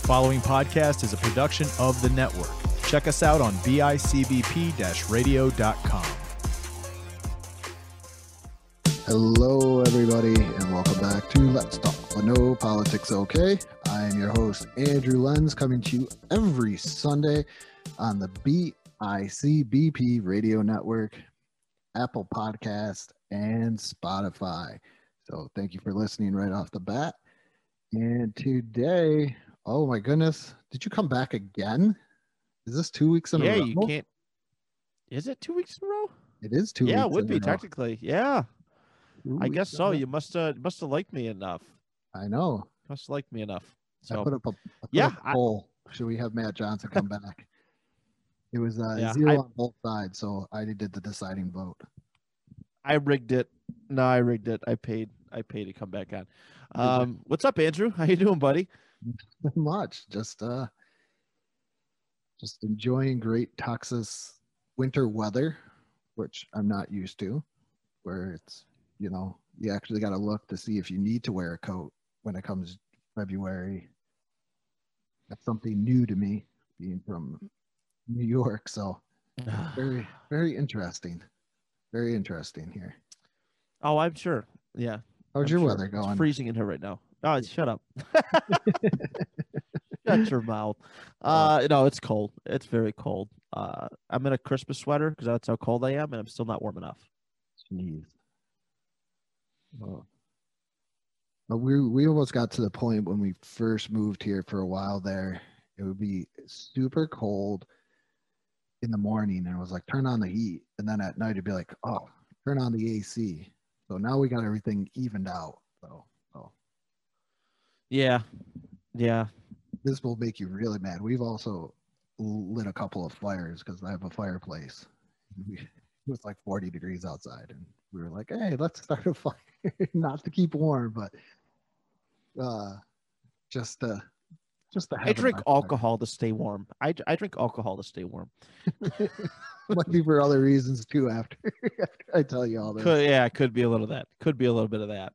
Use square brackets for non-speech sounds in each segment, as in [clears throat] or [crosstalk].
The following podcast is a production of the network. Check us out on bicbp radio.com. Hello, everybody, and welcome back to Let's Talk but No Politics Okay. I am your host, Andrew Lenz, coming to you every Sunday on the BICBP radio network, Apple Podcast, and Spotify. So thank you for listening right off the bat. And today, oh my goodness, did you come back again? Is this two weeks in yeah, a row? Yeah, you can't. Is it two weeks in a row? It is two yeah, it would be technically. Yeah, Two I guess so. You must have must have liked me enough. I know. Must liked me enough. I So put up a, I put Yeah, up a I- poll. Should we have Matt Johnson come back? It was uh, Yeah, zero I- on both sides, so I did the deciding vote. I rigged it. No, I rigged it. I paid. I paid to come back on. Um, what's up, Andrew? How you doing, buddy? Not [laughs] much, just uh, just enjoying great Texas winter weather, which I'm not used to. Where it's you know you actually got to look to see if you need to wear a coat when it comes February. That's something new to me, being from New York. So [sighs] very very interesting very interesting here Oh, I'm sure. Yeah. how's I'm your sure. weather It's going freezing in here right now. Oh, shut up. [laughs] Shut your mouth. [laughs] Uh, no, it's cold. It's very cold. Uh, I'm in a Christmas sweater because that's how cold I am, and I'm still not warm enough. jeez oh. but we we almost got to the point when we first moved here for a while there it would be super cold in the morning and it was like turn on the heat and then at night it'd be like oh turn on the ac so now we got everything evened out so so Yeah. Yeah. this will make you really mad. We've also lit a couple of fires because I have a fireplace. It was like 40 degrees outside, and we were like, "Hey, let's start a [laughs] fire, not to keep warm, but uh, just to just to I drink nice fire." alcohol to stay warm. I, I drink alcohol to stay warm. [laughs] Might be for other reasons too. After, [laughs] after I tell you all this, Could, yeah, it could be a little of that. Could be a little bit of that.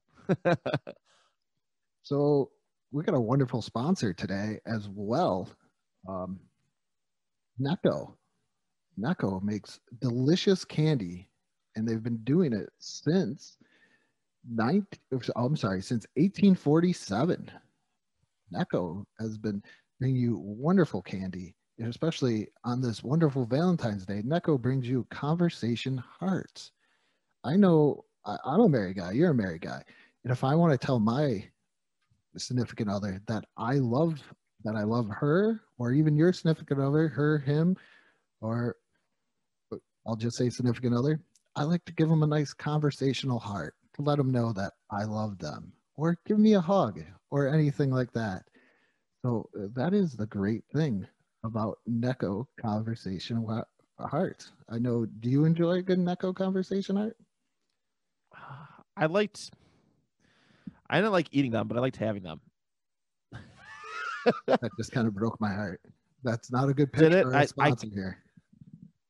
So we got a wonderful sponsor today as well. Um, Necco. Necco makes delicious candy, and they've been doing it since 19, oh, I'm sorry, since 1847. Necco has been bringing you wonderful candy, and especially on this wonderful Valentine's Day. Necco brings you conversation hearts. I know I, I'm a married guy, you're a married guy. And if I want to tell my significant other that I love that I love her or even your significant other, her, him, or I'll just say significant other, I like to give them a nice conversational heart to let them know that I love them or give me a hug or anything like that. So uh, that is the great thing about Necco conversation hearts. I know, do you enjoy a good Necco conversation art? I liked. I didn't like eating them, but I liked having them. [laughs] That just kind of broke my heart. That's not a good Did picture it? for a I- I- here.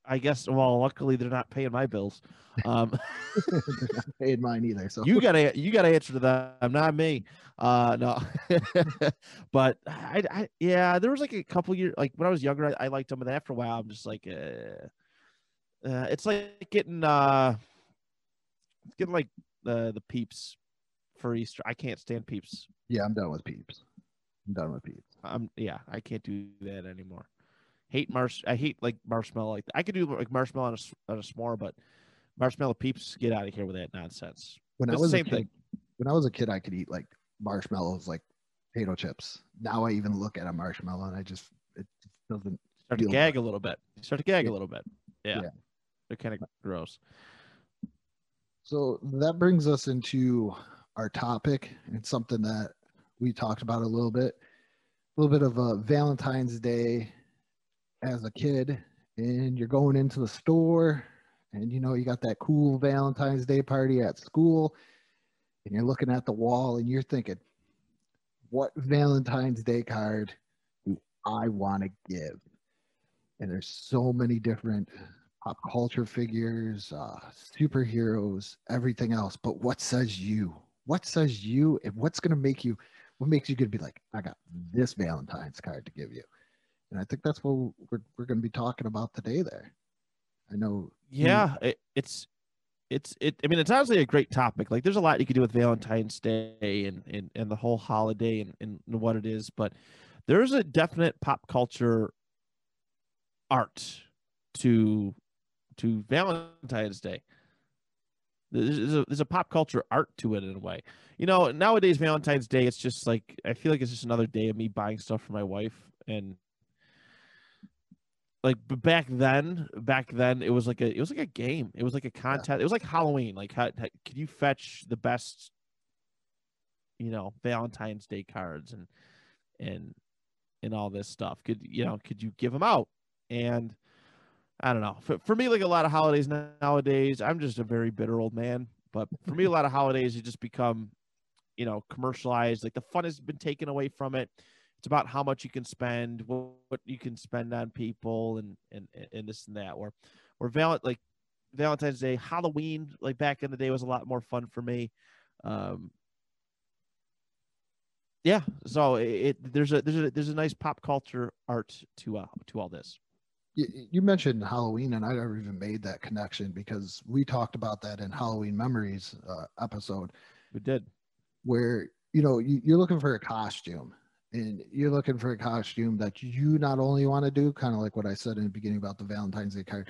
I guess. Well, luckily they're not paying my bills. Um, [laughs] [laughs] not paid mine either. So you gotta you gotta answer to them, not me. Uh, no, but I, I yeah, there was like a couple years like when I was younger, I, I liked them, and after a while, I'm just like, uh, uh it's like getting uh, getting like the the peeps for Easter. I can't stand peeps. yeah, I'm done with peeps. I'm done with peeps. I'm yeah, I can't do that anymore. Hate marsh. I hate like marshmallow. Like I could do like marshmallow on a on a s'more, but marshmallow peeps, get out of here with that nonsense. When I It's the was same a kid, thing. when I was a kid, I could eat like marshmallows, like potato chips. Now I even look at a marshmallow and I just it doesn't. Start to gag good. a little bit. You start to gag Yeah. a little bit. Yeah, Yeah. they're kind of gross. So that brings us into our topic and something that we talked about a little bit. A little bit of a Valentine's Day as a kid, and you're going into the store, and you know you got that cool Valentine's Day party at school, and you're looking at the wall and you're thinking, what Valentine's Day card do I want to give? And there's so many different pop culture figures, uh, superheroes, everything else. But what says you? What says you? And what's going to make you what makes you gonna be like, I got this Valentine's card to give you? And I think that's what we're we're gonna be talking about today. There, I know. you- Yeah, it, it's it's it. I mean, it's honestly a great topic. Like, there's a lot you could do with Valentine's Day and and, and the whole holiday and, and what it is, but there's a definite pop culture art to to Valentine's Day. There's a, there's a pop culture art to it in a way. You know, nowadays Valentine's Day, it's just like I feel like it's just another day of me buying stuff for my wife and like but back then back then it was like a it was like a game. It was like a contest. It was like halloween. Like how, how could you fetch the best you know valentine's day cards and and and all this stuff? Could you know could you give them out? And i don't know for, for me like a lot of holidays nowadays i'm just a very bitter old man but for me a lot of holidays you just become you know commercialized like the fun has been taken away from it it's about how much you can spend, what, what you can spend on people, and and and this and that. Or, or val- like Valentine's Day, Halloween, like back in the day, was a lot more fun for me. Um, yeah, so it, it there's a there's a there's a nice pop culture art to uh to all this. You, mentioned Halloween, and I never even made that connection because we talked about that in Halloween Memories uh, episode, We did. where you know you, you're looking for a costume, and you're looking for a costume that you not only want to do, kind of like what I said in the beginning about the Valentine's Day card,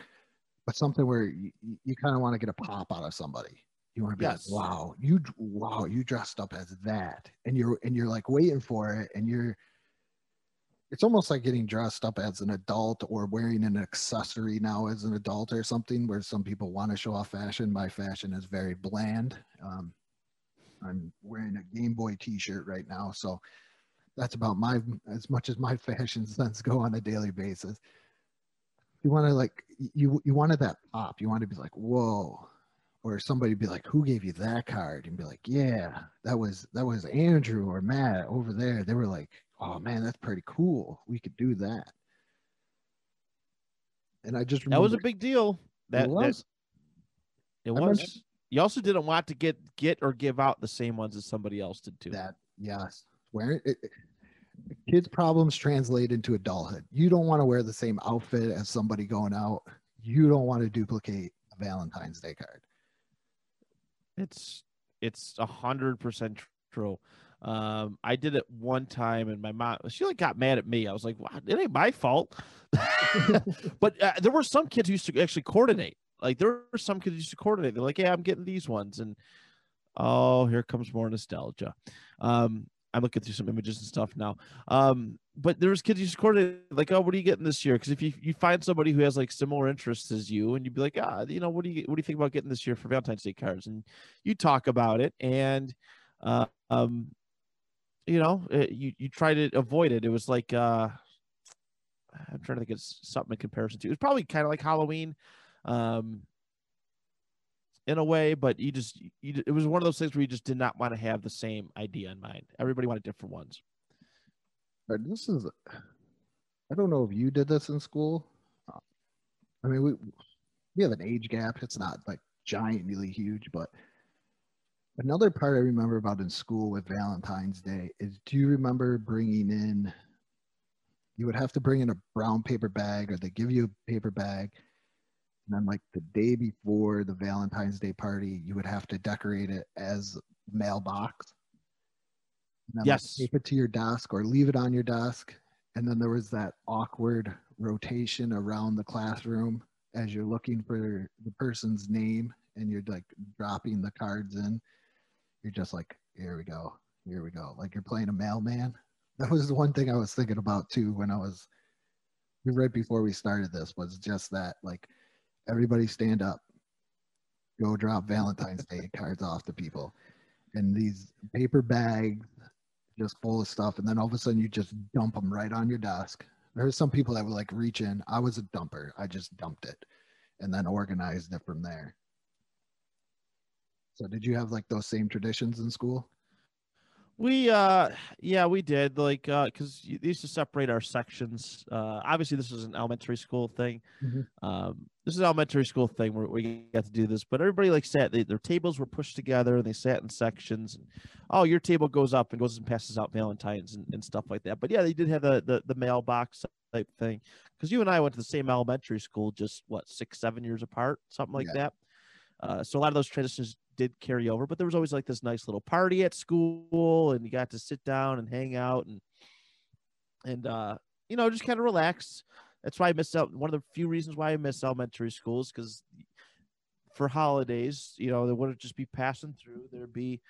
but something where you, you kind of want to get a pop out of somebody. You want to be Yes. like, wow, you wow, you dressed up as that, and you're and you're like waiting for it, and you're it's almost like getting dressed up as an adult or wearing an accessory now as an adult or something where some people want to show off fashion. My fashion is very bland. Um, i'm wearing a game boy t-shirt right now so that's about my as much as my [laughs] fashion sense go on a daily basis. You want to like you you wanted that pop. You want to be like whoa or somebody be like who gave you that card? and be like yeah that was that was andrew or matt over there. They were like oh man that's pretty cool we could do that and i just remember That was a big deal. That it that- was it was. You also didn't want to get get or give out the same ones as somebody else did too. that yes where it, it- kids problems translate into adulthood you don't want to wear the same outfit as somebody going out you don't want to duplicate a valentine's day card It's it's a hundred percent true. Um, I did it one time, and my mom she like got mad at me. I was like, "Wow, it ain't my fault." [laughs] but uh, there were some kids who used to actually coordinate. Like there were some kids who used to coordinate. They're like, "Yeah, I'm getting these ones," and oh, here comes more nostalgia. Um, I'm looking through some images and stuff now. Um, but there was kids who used to coordinate, like, "Oh, what are you getting this year?" Because if you you find somebody who has like similar interests as you, and you'd be like, "Ah, you know, what do you what do you think about getting this year for Valentine's Day cards?" and you talk about it and uh, um you know uh, you you try to avoid it. It was like uh i'm trying to think of something in comparison to it was probably kind of like halloween um in a way but you just you, it was one of those things where you just did not want to have the same idea in mind. Everybody wanted different ones. This is i don't know if you did this in school. I mean we we have an age gap. It's not like giantly huge but another part i remember about in school with valentine's day is do you remember bringing in you would have to bring in a brown paper bag or they give you a paper bag. And then like the day before the valentine's day party you would have to decorate it as mailbox. And then, like, Yes. tape it to your desk or leave it on your desk. And then there was that awkward rotation around the classroom as you're looking for the person's name and you're like dropping the cards in you're just like here we go here we go like you're playing a mailman. [laughs] That was the one thing i was thinking about too when i was right before we started this was just that like everybody stand up go drop valentine's day [laughs] cards off to people and these paper bags just full of stuff and then all of a sudden you just dump them right on your desk. There there's some people that would like reach in. I was a dumper. I just dumped it and then organized it from there so did you have like those same traditions in school We uh yeah, we did like uh cuz they used to separate our sections. Uh obviously this was an elementary school thing. Mhm. Um this is an elementary school thing where we got to do this, but everybody like sat. They, their tables were pushed together, and they sat in sections. And, oh, your table goes up and goes and passes out Valentines and, and stuff like that. But yeah, they did have the the, the mailbox type thing because you and I went to the same elementary school, just what six, seven years apart, something like Yeah. that. Uh, so a lot of those traditions did carry over, but there was always like this nice little party at school, and you got to sit down and hang out and and uh, you know just kind of relax. That's why I miss out. One of the few reasons why I miss elementary schools because for holidays, you know, they wouldn't just be passing through. There'd be,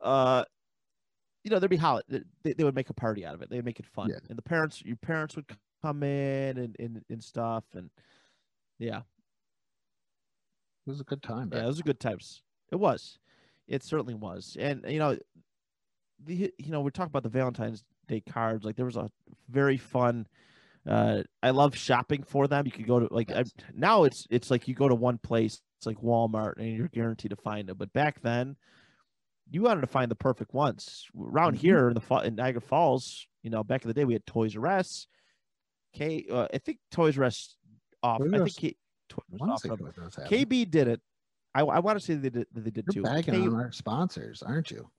uh, you know, there'd be holiday. They, they would make a party out of it. They'd make it fun, Yeah. and the parents, your parents would come in and and, and stuff, and yeah, It was a good time. yeah, it was a good times. It was, it certainly was, and you know, the you know we talk about the Valentine's Day cards. Like there was a very fun. Uh, I love shopping for them. You could go to like I, now it's it's like you go to one place. It's like Walmart, and you're guaranteed to find it. But back then, you wanted to find the perfect ones. Around Mhm. here in the fall in Niagara Falls, you know, back in the day, we had Toys R Us. K, uh, I think Toys R Us off. Toys I think K, Toys R I Us off say R Us. KB did it. I, I want to say they did. They did You're too. bagging on our sponsors, aren't you?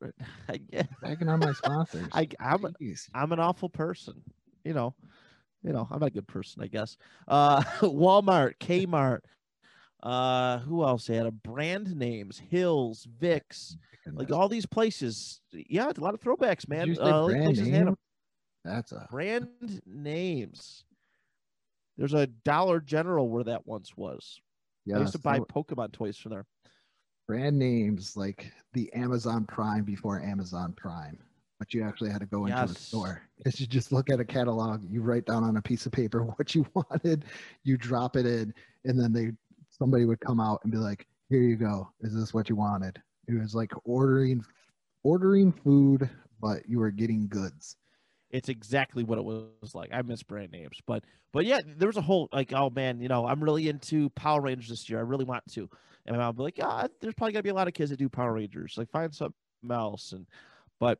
[laughs] I, yeah, Bagging on my sponsors. [laughs] I, I'm I'm an awful person. You know, you know, I'm not a good person, I guess. Uh, [laughs] Walmart, Kmart. Uh, who else had a brand names? Hills, Vicks, like all these places. Yeah, it's a lot of throwbacks, man. uh, brand places had name? That's a brand names. There's a Dollar General where that once was. Yeah. I used to buy so Pokemon toys from there. brand names like the Amazon Prime before Amazon Prime, but you actually had to go into a Yes. store because [laughs] you just look at a catalog, you write down on a piece of paper [laughs] what you wanted, you drop it in, and then they somebody would come out and be like, "Here you go. Is this what you wanted?" It was like ordering ordering food, but you were getting goods. It's exactly what it was like. I miss brand names, but but yeah, there was a whole like, oh man, you know, I'm really into Power Rangers this year. I really want to, and would be like, ah, there's probably gonna be a lot of kids that do Power Rangers. Like, find something else. And but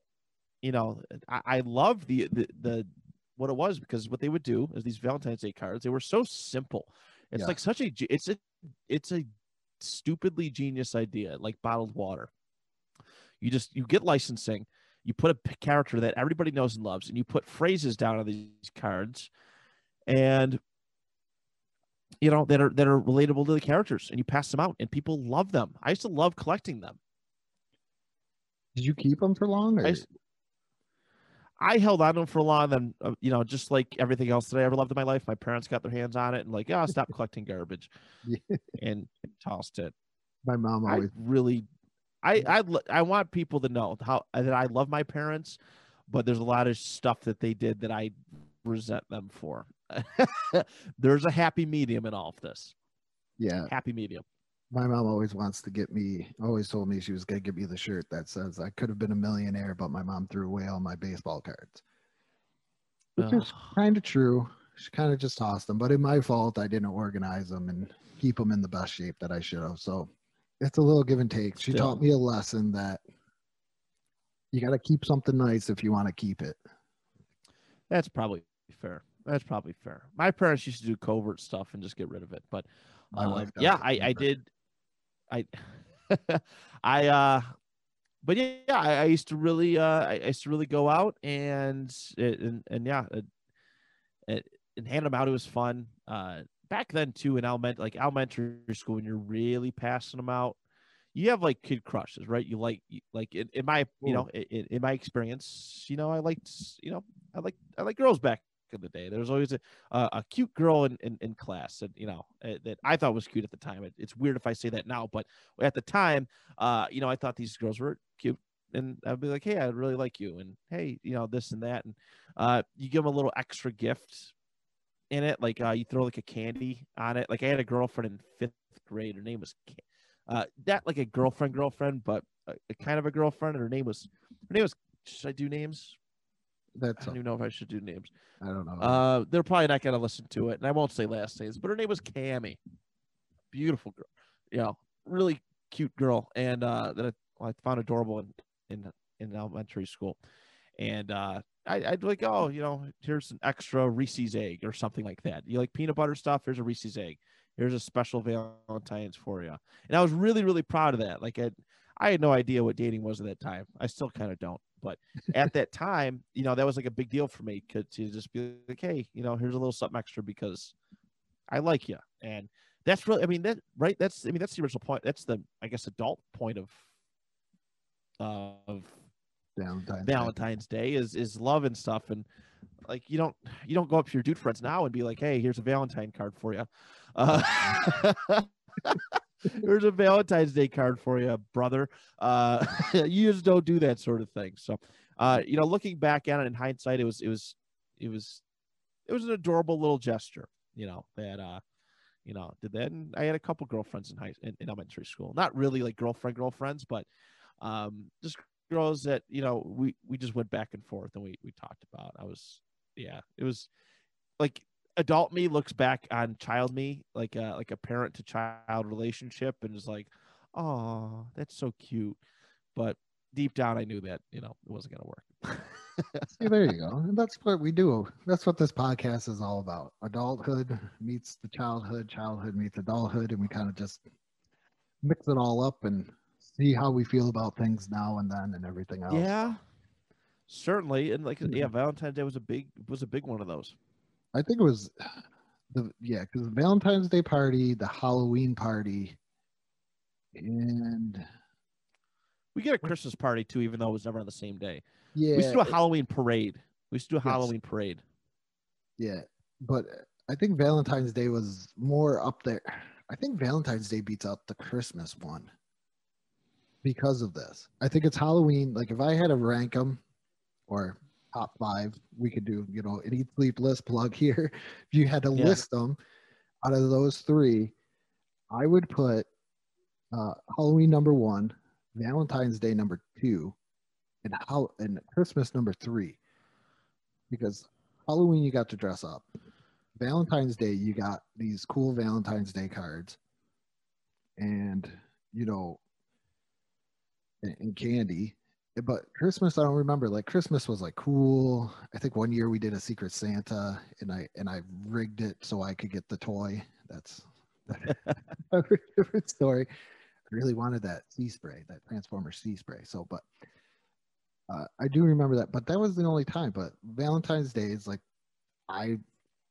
you know, I, I love the, the the what it was because what they would do is these Valentine's Day cards. They were so simple. It's Yeah. like such a it's a it's a stupidly genius idea, like bottled water. You just you get licensing you put a character that everybody knows and loves and you put phrases down on these cards and you know that are that are relatable to the characters and you pass them out and people love them i used to love collecting them Did you keep them for long? Or? I, I held on to them for a long then uh, you know just like everything else that i ever loved in my life my parents got their hands on it and like oh stop collecting garbage [laughs] Yeah. and tossed it My mom I always really, I mm. I l- I want people to know how that I love my parents, but there's a lot of stuff that they did that I resent them for. [laughs] there's a happy medium in all of this. yeah. Happy medium. My mom always wants to get me, always told me she was going to give me the shirt that says I could have been a millionaire, but my mom threw away all my baseball cards. Which is kind of true. She kind of just tossed them, but in my fault, I didn't organize them and keep them in the best shape that I should have. So it's a little give and take. She Still. taught me a lesson that you got to keep something nice if you want to keep it. That's probably fair. That's probably fair. My parents used to do covert stuff and just get rid of it, but does yeah, I I did. I [laughs] I uh but yeah, I, I used to really uh I, I used to really go out and and and yeah, it, it, and hand them out. It was fun. Uh, back then too in element like elementary school when you're really passing them out, you have like kid crushes, right? You like like in, in my you know in, in my experience, you know I liked you know I like I like girls back in the day. There was always a a, a cute girl in, in in class and you know uh, that I thought was cute at the time. It, it's weird if I say that now, but at the time, uh, you know I thought these girls were cute. And I'd be like, hey, I really like you, and hey, you know this and that, and uh, you give them a little extra gift in it, like uh, you throw like a candy on it. Like I had a girlfriend in fifth grade. Her name was uh, not like a girlfriend, girlfriend, but a, a kind of a girlfriend. And her name was her name was. Should I do names? That's I don't even know if I should do names. I don't know. Uh, they're probably not gonna listen to it, and I won't say last names, but her name was Cammy. Beautiful girl, you know, really cute girl, and uh, that I, I found adorable in in in elementary school. and uh, I, I'd like, oh, you know, here's an extra Reese's egg or something like that. You like peanut butter stuff? Here's a Reese's egg. Here's a special Valentine's for you. And I was really, really proud of that. Like, I, I had no idea what dating was at that time. I still kind of don't. But at that time, you know, that was like a big deal for me to just be like, hey, you know, here's a little something extra because I like you. And that's really, I mean, that, right? That's, I mean, that's the original point. That's the, I guess, adult point of, of Valentine's, Valentine's Day. Day is, is love and stuff. And like, you don't, you don't go up to your dude friends now and be like, hey, here's a Valentine card for you. Uh, [laughs] There's a Valentine's Day card for you, brother. Uh, [laughs] you just don't do that sort of thing. So, uh, you know, looking back at it in hindsight, it was, it was, it was, it was an adorable little gesture. You know that, uh, you know, did that. And I had a couple girlfriends in high in, in elementary school. Not really like girlfriend girlfriends, but um, just girls that you know we we just went back and forth and we we talked about. I was, yeah, it was like adult me looks back on child me like a like a parent to child relationship and is like oh that's so cute. But deep down i knew that you know it wasn't to work. [laughs] See, there you go. And that's what we do. That's what this podcast is all about. Adulthood meets the childhood childhood meets adulthood and we kind of just mix it all up and see how we feel about things now and then and everything else yeah certainly and like hmm. yeah valentine's day was a big was a big one of those I think it was the yeah, because Valentine's Day party, the Halloween party, and we get a Christmas party too, even though it was never on the same day. Yeah, we used to do a Halloween parade. We used to do a yes. Halloween parade. Yeah, but I think Valentine's Day was more up there. I think Valentine's Day beats out the Christmas one because of this. I think it's Halloween. Like if I had to rank them, or top five we could do you know an eat sleep list plug here [laughs] if you had to yeah. list them out of those three i would put uh, halloween number one valentine's day number two and how and christmas number three because halloween you got to dress up valentine's day you got these cool valentine's day cards and you know and, and candy but Christmas, I don't remember. Like Christmas was like cool. I think one year we did a Secret Santa, and I and I rigged it so I could get the toy. That's [laughs] a different story. I really wanted that Seaspray, that Transformer Seaspray. So, but uh, I do remember that. But that was the only time. But Valentine's Day is like, I,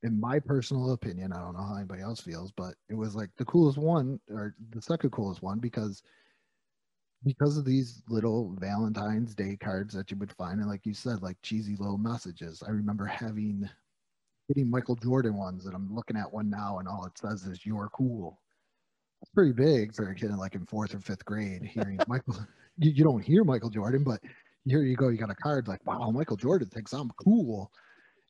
in my personal opinion, I don't know how anybody else feels, but it was like the coolest one or the second coolest one because because of these little Valentine's Day cards that you would find, and like you said, like cheesy little messages. I remember having getting Michael Jordan ones, and I'm looking at one now, and all it says is "You're cool." That's pretty big for a kid in like in fourth or fifth grade. Hearing [laughs] Michael, you, you don't hear Michael Jordan, but here you go, you got a card like, "Wow, Michael Jordan thinks I'm cool."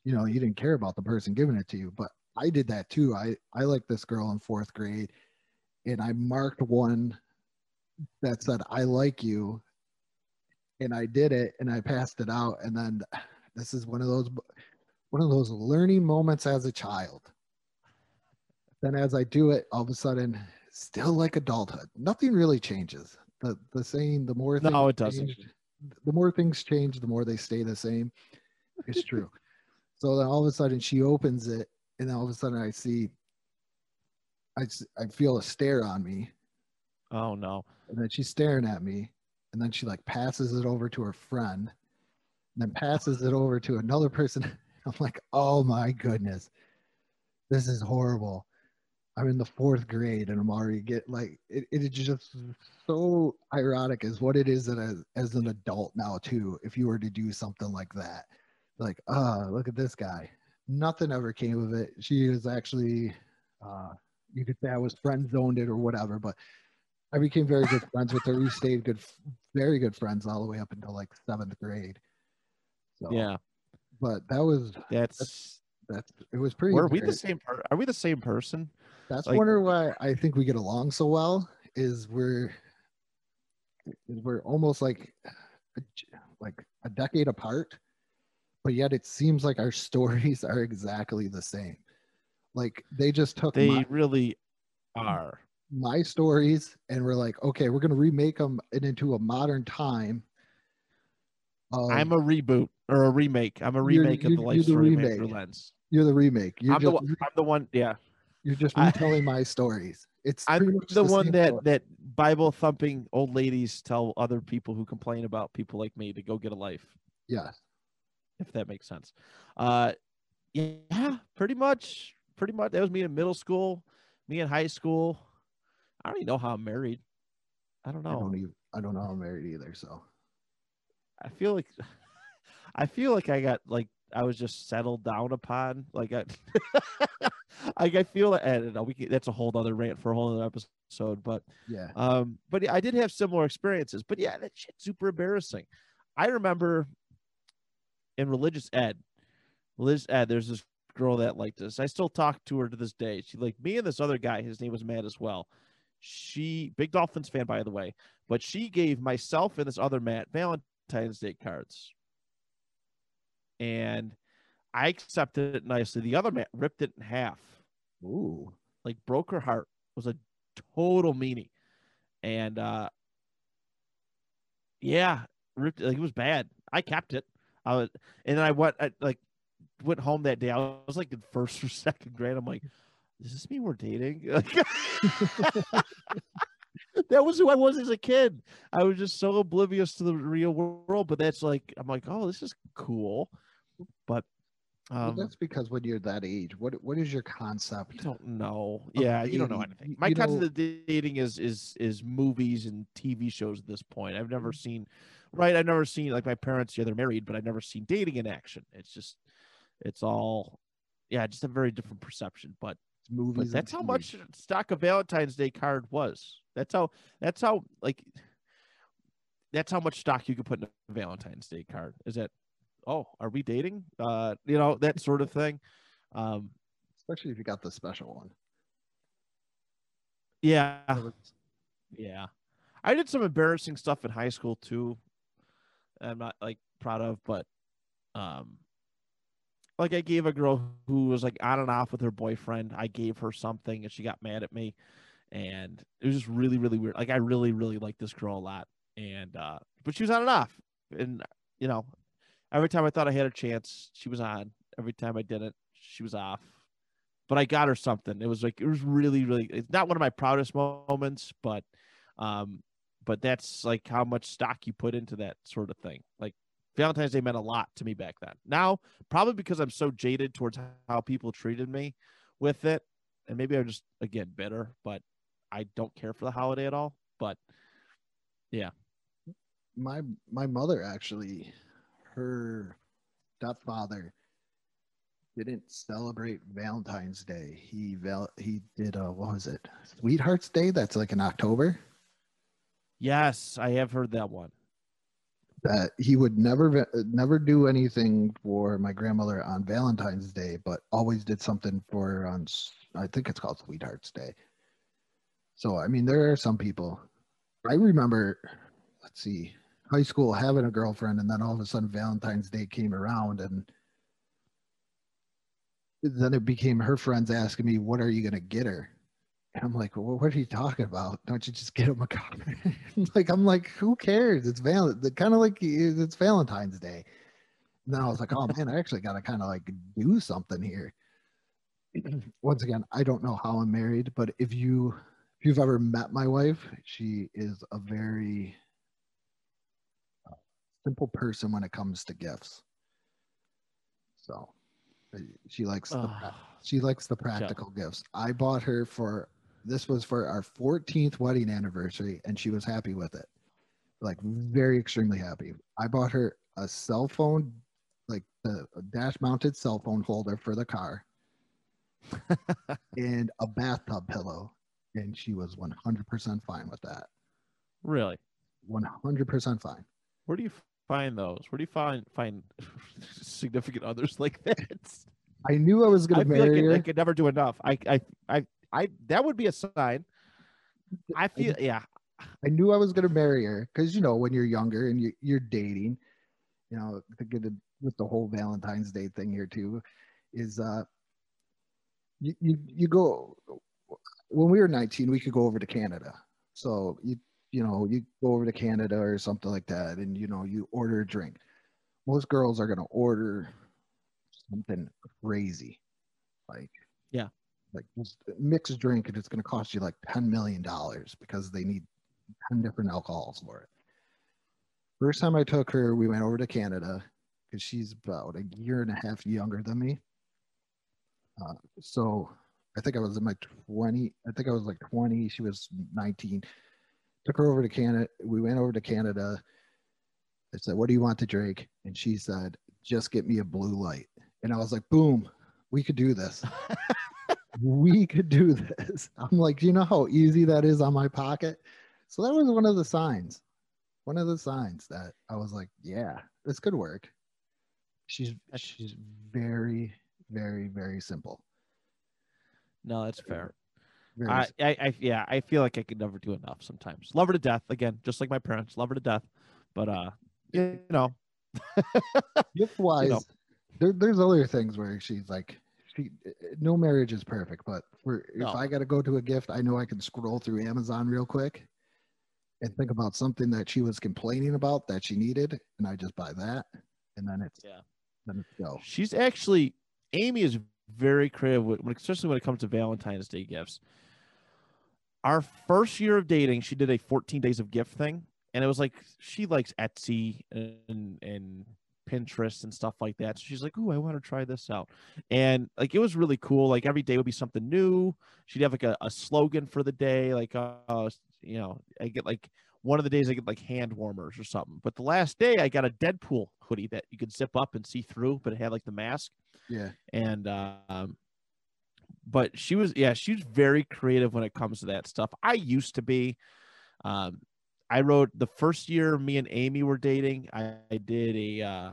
You know, you didn't care about the person giving it to you, but I did that too. I I like this girl in fourth grade, and I marked one that said I like you and I did it and I passed it out and then this is one of those one of those learning moments as a child. Then as I do it all of a sudden still like adulthood. Nothing really changes. The the saying the more No, it doesn't. Change, the more things change, the more they stay the same. It's true. [laughs] so then all of a sudden she opens it and all of a sudden I see I, I feel a stare on me Oh no. And then she's staring at me. And then she like passes it over to her friend. And then passes it over to another person. [laughs] I'm like, oh my goodness. This is horrible. I'm in the fourth grade and I'm already get like it, it is just so ironic is what it is that as, as an adult now too, if you were to do something like that. Like, oh, look at this guy. Nothing ever came of it. She was actually uh you could say I was friend zoned it or whatever, but I became very good friends with her. We stayed good, very good friends all the way up until like seventh grade. So, yeah, but that was that's that's, that's it was pretty. Are we the same? Are we the same person? That's like, wonder why I think we get along so well. Is we're we're almost like like a decade apart, but yet it seems like our [laughs] stories are exactly the same. Like they just took. They my, really are my stories and we're like, okay, we're going to remake them and into a modern time of- I'm a reboot or a remake. I'm a You're- remake of you're- the you're life the story of remake. Lenz. you're the remake. You're I'm the, just one, I'm the one. Yeah, you're just I- my stories. It's I'm much the, one that story. that Bible thumping old ladies tell other people who complain about people like me to go get a life. yeah. if that makes sense. Uh, yeah, pretty much, pretty much. That was me in middle school, me in high school. I don't even know how I'm married. I don't I know. don't even I don't know how I'm married either. So I feel like, [laughs] I feel like I got like I was just settled down upon. Like I, [laughs] like I feel like I don't know. We can, that's a whole other rant for a whole other episode, but yeah. um, but yeah, I did have similar experiences. But yeah, that shit's super embarrassing. I remember in religious ed, religious ed, there's this girl that liked us. I still talk to her to this day. She like me and this other guy. His name was Matt as well. She big Dolphins fan, by the way. But she gave myself and this other Matt Valentine's Day cards, and I accepted it nicely. The other Matt ripped it in half. Ooh. like broke her heart. Was a total meanie. And uh yeah ripped like it was bad. I kept it. I was and then i went I, like went home that day. I was like in first [laughs] or second grade. I'm like does this mean we're dating [laughs] that was who i was as a kid i was just so oblivious to the real world but that's like i'm like oh this is cool but Well, um that's because when you're that age, what what is your you concept? don't know. of Yeah, you don't know anything. My you concept know- of dating is is is movies and TV shows at this point. I've Mm-hmm. never seen, right? I've never seen like my parents. Yeah, they're married, but I've never seen dating in action. It's just, it's all, yeah, just a very different perception. But movies. but that's how much stock a Valentine's Day card was. That's how. That's how like. That's how much stock you could put in a Valentine's Day card. Is that, oh, are we dating? Uh, you know that sort of thing. Um, especially if you got the special one. yeah. Yeah. I did some embarrassing stuff in high school too. I'm not like proud of, but um like I gave a girl who was like on and off with her boyfriend, I gave her something and she got mad at me and it was just really really weird. Like I really really liked this girl a lot and uh but she was on and off and you know every time I thought I had a chance, she was on. Every time I didn't, she was off. But I got her something. It was like it was really really it's not one of my proudest moments, but um but that's like how much stock you put into that sort of thing like valentine's day meant a lot to me back then now probably because i'm so jaded towards how people treated me with it and maybe i'm just again bitter but i don't care for the holiday at all but yeah, my my mother actually, her stepfather didn't celebrate Valentine's Day. He val he did uh what was it? Sweethearts Day. That's like in October. yes i have heard that one That he would never never do anything for my grandmother on Valentine's Day, but always did something for her on I think it's called Sweethearts Day. So I mean, there are some people. I remember, let's see, high school having a girlfriend, and then all of a sudden Valentine's Day came around, and then it became her friends asking me, "What are you gonna get her?" And I'm like, well, "What are you talking about? Don't you just get him a card?" [laughs] like I'm like, "Who cares? It's val kind of like it's Valentine's Day." And then I was like, "Oh man, I actually got to kind of like do something here." [clears throat] Once again, I don't know how I'm married, but if you if you've ever met my wife, she is a very uh, simple person when it comes to gifts. So uh, she likes the she likes the practical gifts. I bought her for this was for our 14th wedding anniversary, and she was happy with it. Like very extremely happy. I bought her a cell phone, like the dash mounted cell phone holder for the car, [laughs] and a bathtub pillow. And she was 100% fine with that. really 100% fine. where do you find those where do you find find [laughs] significant others like that I knew I was going to feel like marry her. I could never do enough. I, I, I, I. That would be a sign. I feel, yeah, I knew I was going to marry her because you know when you're younger and you, you're dating, you know, it with the whole Valentine's Day thing here too, is uh, you you you go when we were 19, we could go over to Canada. So you you know you go over to Canada or something like that, and you know you order a drink. most girls are gonna order something crazy, like Yeah. Like just mix a drink and it's gonna cost you like ten million dollars because they need ten different alcohols for it. First time I took her, we went over to Canada because she's about a year and a half younger than me. Uh, so I think I was in my 20, I think I was like 20, she was 19. Took her over to Canada. We went over to Canada. I said, What do you want to drink? And she said, Just get me a blue light. And I was like, Boom, we could do this. [laughs] we could do this. [laughs] I'm like, Do you know how easy that is on my pocket? So that was one of the signs. One of the signs that I was like, Yeah, this could work. She's she's very, very, very simple. No, that's fair. Very I, simple. I, I, yeah, I feel like I could never do enough sometimes. Love her to death. Again, just like my parents, love her to death. But uh, you know, [laughs] gift wise, know. there, there's other things where she's like, she, no marriage is perfect, but for, if I got to go to a gift, I know I can scroll through Amazon real quick and think about something that she was complaining about that she needed, and I just buy that, and then it's Yeah. then it's go. she's actually Amy is very creative, when- especially when it comes to Valentine's Day gifts. Our first year of dating, she did a 14 days of gift thing, and it was like she likes Etsy and and Pinterest and stuff like that. So she's like, "Ooh, I want to try this out," and like it was really cool. Like every day would be something new. She'd have like a, a slogan for the day, like uh, you know, I get like one of the days I get like hand warmers or something. But the last day I got a Deadpool hoodie that you could zip up and see through, but it had like the mask. Yeah, And um but she was yeah, she was very creative when it comes to that stuff. I used to be. Um I wrote the first year me and Amy were dating, I, I did a uh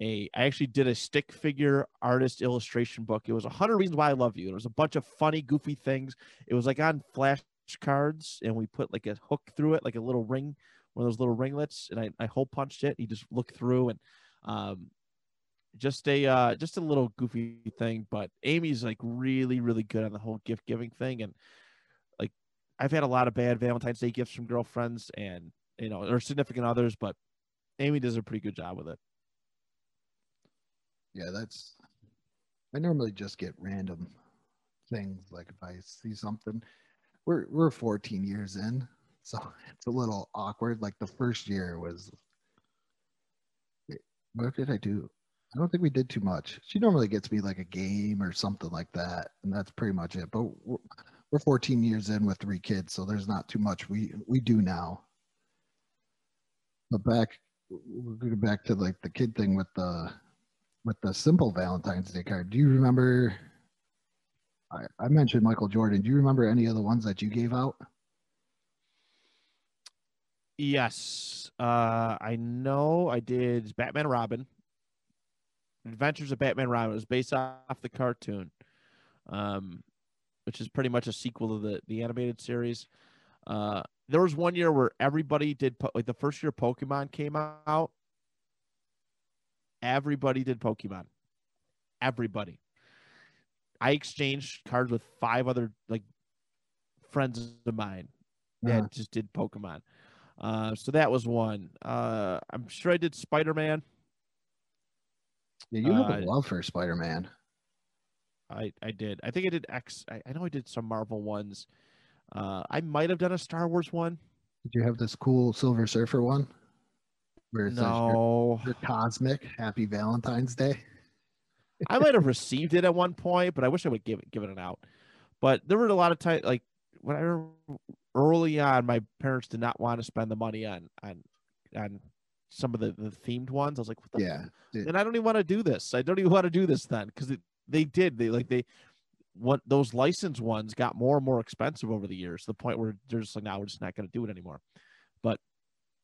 a I actually did a stick figure artist illustration book. It was a hundred reasons why I love you. There was a bunch of funny, goofy things. It was like on flashcards, and we put like a hook through it, like a little ring, one of those little ringlets, and I, I hole punched it. You just look through and um just a uh just a little goofy thing. But Amy's like really, really good on the whole gift giving thing. And I've had a lot of bad Valentine's Day gifts from girlfriends and you know, or significant others, but Amy does a pretty good job with it. yeah, that's. I normally just get random things like if I see something. We're we're 14 years in, so [laughs] it's a little awkward. Like the first year was. What did I do? I don't think we did too much. She normally gets me like a game or something like that, and that's pretty much it. But we're, we're 14 years in with three kids, so there's not too much we we do now. But back, we're going back to like the kid thing with the with the simple Valentine's Day card. Do you remember? I, I mentioned Michael Jordan. Do you remember any of the ones that you gave out? Yes. Uh I know I did Batman Robin. Adventures of Batman Robin. It was based off the cartoon. Um which is pretty much a sequel to the the animated series. Uh there was one year where everybody did po- like the first year Pokemon came out. Everybody did Pokemon. Everybody. I exchanged cards with five other like friends of mine that Uh-huh. just did Pokemon. Uh, so that was one. Uh, I'm sure I did Spider Man. Yeah, you have Uh, a love for Spider Man. I I did. I think I did X. I, I know I did some Marvel ones. Uh, I might have done a Star Wars one. Did you have this cool Silver Surfer one? Where it says you're, No, you're cosmic. Happy Valentine's Day. I might have received it at one point, but I wish I would give it given it an out. But there were a lot of times, like when I early on, my parents did not want to spend the money on on on some of the, the themed ones. I was like, what the Yeah. dude. and I don't even want to do this. I don't even want to do this then because they did. They like they what those licensed ones got more and more expensive over the years to the point where they're just like, now we're just not going to do it anymore. But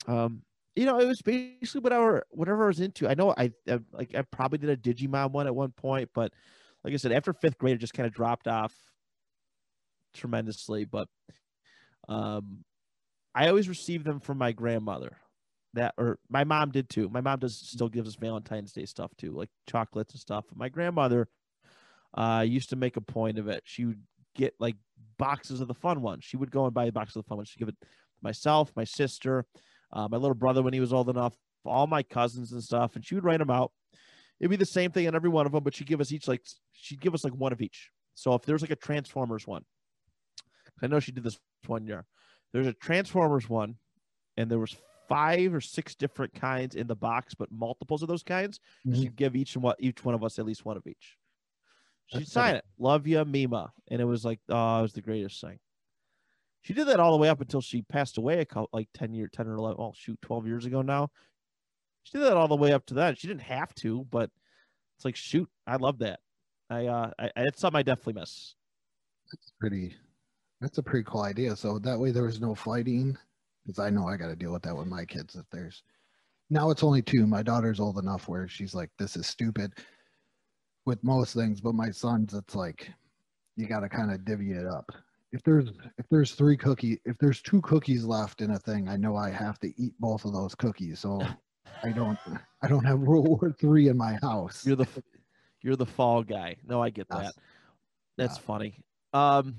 um, you know, it was basically whatever whatever I was into. I know I, I like I probably did a Digimon one at one point, but like I said, after fifth grade, it just kind of dropped off tremendously. But um, I always received them from my grandmother that or my mom did too. My mom does still gives us Valentine's Day stuff too, like chocolates and stuff. My grandmother uh used to make a point of it. She would get like boxes of the fun ones. She would go and buy a box of the fun ones. She'd give it to myself, my sister, uh, my little brother when he was old enough. all my cousins and stuff, and she would write them out. It'd be the same thing on every one of them, but she'd give us each like she'd give us like one of each. So if there's like a Transformers one, I know she did this one year. There's a Transformers one, and there was five or six different kinds in the box, but multiples of those kinds. Mhm. She'd give each and what each one of us at least one of each. She'd sign it, "Love you, Mima," and it was like, oh, it was the greatest thing. She did that all the way up until she passed away a couple, like ten year, ten or eleven, oh shoot, twelve years ago now. She did that all the way up to that. She didn't have to, but it's like, shoot, I love that. I, uh, I- it's something I definitely miss. That's pretty. That's a pretty cool idea. So that way there was no fighting, because I know I got to deal with that with my kids. If there's now it's only two. My daughter's old enough where she's like, "This is stupid," with most things. But my sons, it's like you got to kind of divvy it up. If there's if there's three cookie, if there's two cookies left in a thing, I know I have to eat both of those cookies. So [laughs] I don't I don't have World War Three in my house. You're the, you're the fall guy. No, I get that. That's Yeah. funny. Um,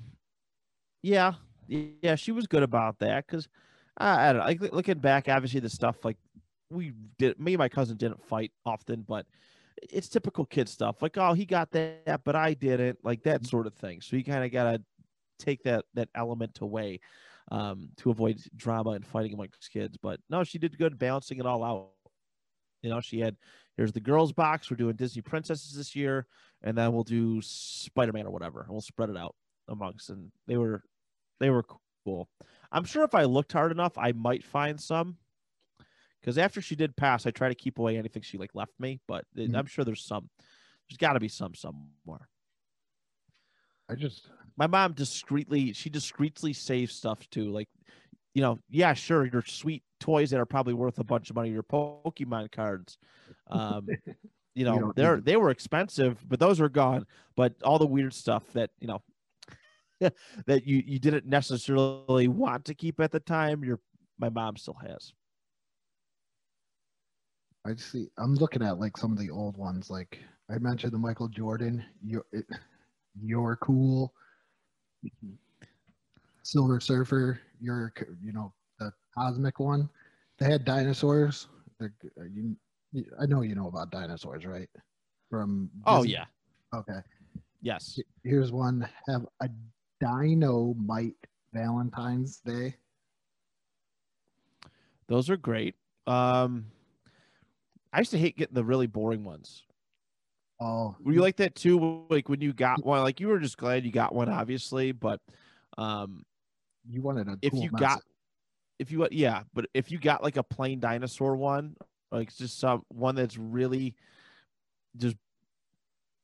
yeah, yeah, she was good about that because I, I don't know. Like looking back, obviously the stuff like we did, me and my cousin didn't fight often, but it's typical kid stuff. Like, oh, he got that, but I didn't. Like that sort of thing. So you kind of gotta take that that element away um, to avoid drama and fighting amongst kids. But no, she did good balancing it all out. You know, she had here's the girls box. We're doing Disney princesses this year, and then we'll do Spider Man or whatever, and we'll spread it out amongst. And they were they were cool. I'm sure if I looked hard enough, I might find some. Because after she did pass, I try to keep away anything she like left me, but Mhm. I'm sure there's some. There's got to be some somewhere. I just My mom discreetly, she discreetly saves stuff too. Like, you know, yeah, sure, your sweet toys that are probably worth a bunch of money, your Pokemon cards. Um, [laughs] you know, they're they were expensive, but those are gone. But all the weird stuff that you know [laughs] that you you didn't necessarily want to keep at the time, your my mom still has. I see. I'm looking at like some of the old ones. Like I mentioned, the Michael Jordan. You're, it, you're cool. Silver Surfer. You're, you know, the cosmic one. They had dinosaurs. They're uh, you, I know you know about dinosaurs, right? From Oh Disney? yeah, Okay. yes. Here's one. Have a Dino Mite Valentine's Day. Those are great. Um, I used to hate getting the really boring ones. Oh, Were you like that too? Like when you got one, like you were just glad you got one, obviously. But um, you wanted a if cool you got, if you yeah, but if you got like a plain dinosaur one, like just some one that's really just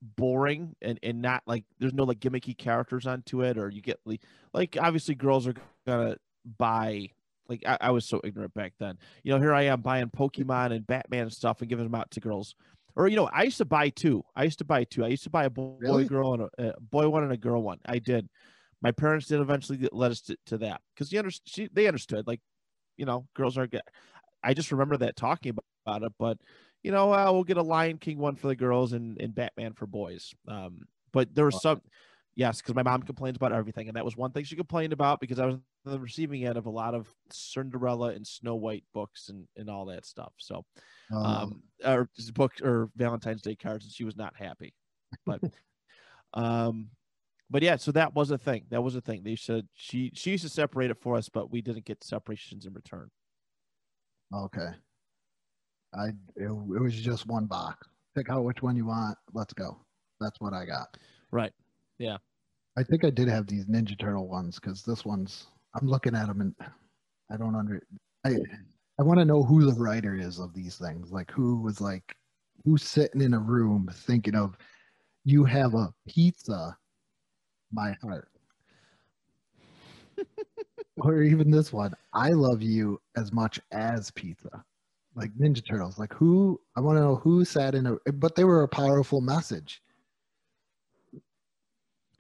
boring and and not like there's no like gimmicky characters onto it, or you get like like obviously girls are gonna buy. Like I, I was so ignorant back then. You know, here I am buying Pokemon and Batman stuff and giving them out to girls. Or you know, I used to buy two. I used to buy two. I used to buy a boy Really? girl and a, a boy one and a girl one. I did. My parents did eventually let us to, to that because you understand. They understood. Like, you know, girls aren't. Get, I just remember that talking about, about it. But you know, uh, we'll get a Lion King one for the girls and, and Batman for boys. Um, but there was some, yes, because my mom complains about everything, and that was one thing she complained about because I was the receiving end of a lot of Cinderella and Snow White books and and all that stuff. So Um, um, or book or Valentine's Day cards, and she was not happy. But, [laughs] um, but yeah, so that was a thing. That was a thing. They said she she used to separate it for us, but we didn't get separations in return. Okay. I it, it was just one box. Pick out which one you want. Let's go. That's what I got. Right. Yeah. I think I did have these Ninja Turtle ones because this one's. I'm looking at them and I don't under. I I want to know who the writer is of these things. Like who was like who's sitting in a room thinking of you have a pizza, my heart. [laughs] or even this one, I love you as much as pizza. Like Ninja Turtles. Like who I want to know who sat in a but they were a powerful message.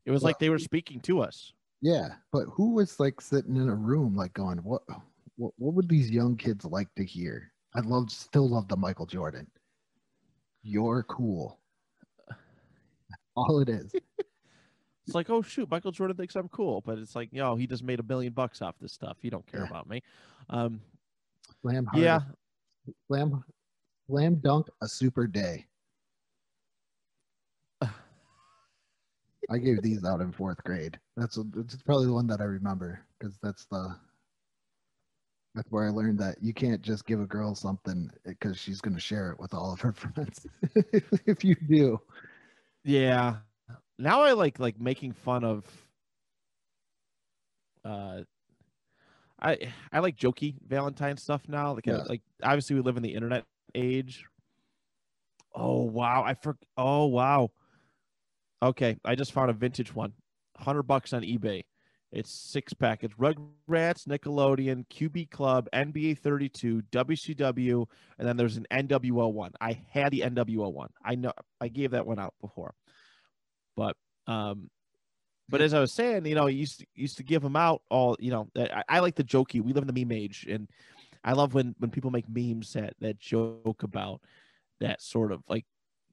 It was like they were speaking to us. Yeah, but who was like sitting in a room like going, what what what would these young kids like to hear? I love still love the Michael Jordan. You're cool. All it is. [laughs] It's like, oh shoot, Michael Jordan thinks I'm cool, but it's like, yo, he just made a million bucks off this stuff. He don't care Yeah. about me. Um, Slam yeah, Slam, slam dunk a super day. I gave these out in fourth grade. That's that's probably the one that I remember because that's the that's where I learned that you can't just give a girl something because she's going to share it with all of her [laughs] friends. if you do, Yeah. Now I like like making fun of uh I I like jokey Valentine stuff now. Like Yeah. like obviously we live in the internet age. Oh wow, I for oh wow. Okay, I just found a vintage one. 100 bucks on eBay. It's six packets. Rugrats, Nickelodeon, QB Club, NBA 32, WCW, and then there's an NWO one. I had the NWO one. I know I gave that one out before. But um but as I was saying, you know, used to, used to give them out all, you know, I, I like the jokey. We live in the meme age and I love when when people make memes that that joke about that sort of like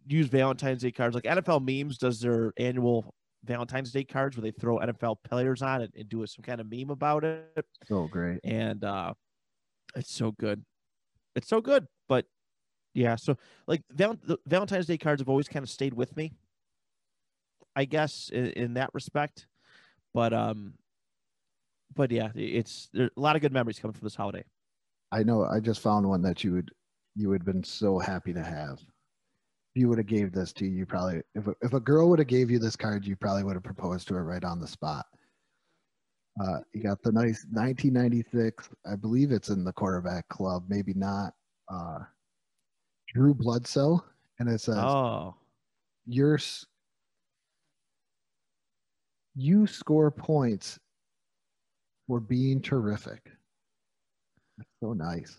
use Valentine's Day cards. Like NFL memes does their annual Valentine's Day cards where they throw NFL players on it and do some kind of meme about it. so great. And uh it's so good. It's so good. But yeah, so like val- the Valentine's Day cards have always kind of stayed with me. I guess in, in that respect. But um but yeah, it's a lot of good memories coming from this holiday. I know. I just found one that you would you would have been so happy to have. You would have gave this to you, probably if a, if a girl would have gave you this card, you probably would have proposed to her right on the spot. Uh, you got the nice 1996. I believe it's in the quarterback club, maybe not. Uh, Drew Bledsoe, and it says Oh. your you score points for being terrific. That's so nice.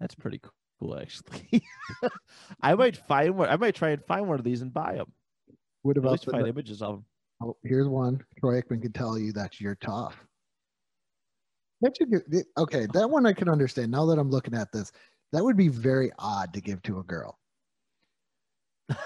That's pretty cool, actually. [laughs] I might find one. I might try and find one of these and buy them. What At about least the, find images of them. oh, here's one. Troy Aikman can tell you that you're tough. That you get, okay, that one I can understand. Now that I'm looking at this, that would be very odd to give to a girl. [laughs]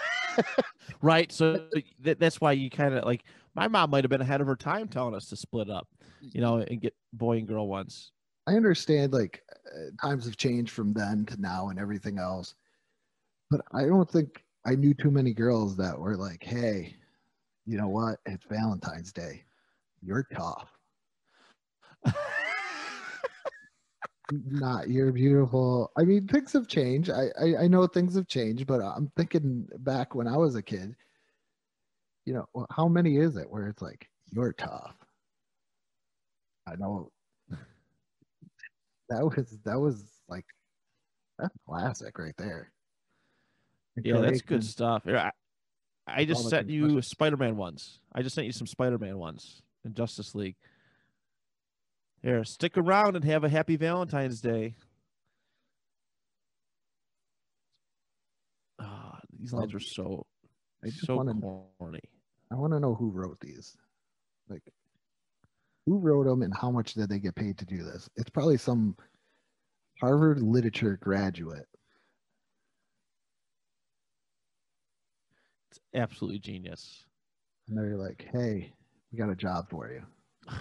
Right. So th- that's why you kind of like my mom might have been ahead of her time telling us to split up, you know, and get boy and girl ones. I understand like uh, times have changed from then to now and everything else, but I don't think I knew too many girls that were like, "Hey, you know what? It's Valentine's Day. You're tough. Not you're beautiful." I mean, things have changed. I, I I know things have changed, but I'm thinking back when I was a kid. You know, how many is it where it's like you're tough? I know that was that was like that's classic right there. Yeah, that's good stuff. I, I just sent you. Spider-Man ones. I just sent you some Spider-Man ones in Justice League. Here, stick around and have a happy Valentine's Day. Ah, these lines are so I so wanna- corny. I want to know who wrote these. Like, who wrote them and how much did they get paid to do this? It's probably some Harvard literature graduate. It's absolutely genius. And they're like, hey, we got a job for you. [laughs]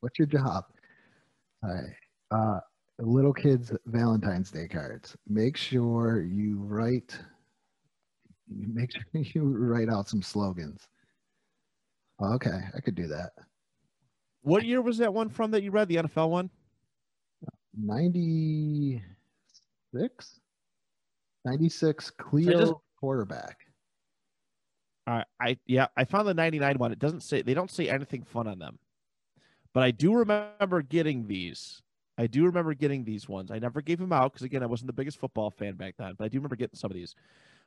What's your job? All right. Uh, little kids' Valentine's Day cards. Make sure you write. Make sure [laughs] you write out some slogans. Okay, I could do that. What year was that one from that you read? The NFL one? 96 96 Cleo just- quarterback. I, I yeah, I found the 99 one. It doesn't say they don't say anything fun on them. But I do remember getting these. I do remember getting these ones. I never gave them out because again, I wasn't the biggest football fan back then, but I do remember getting some of these.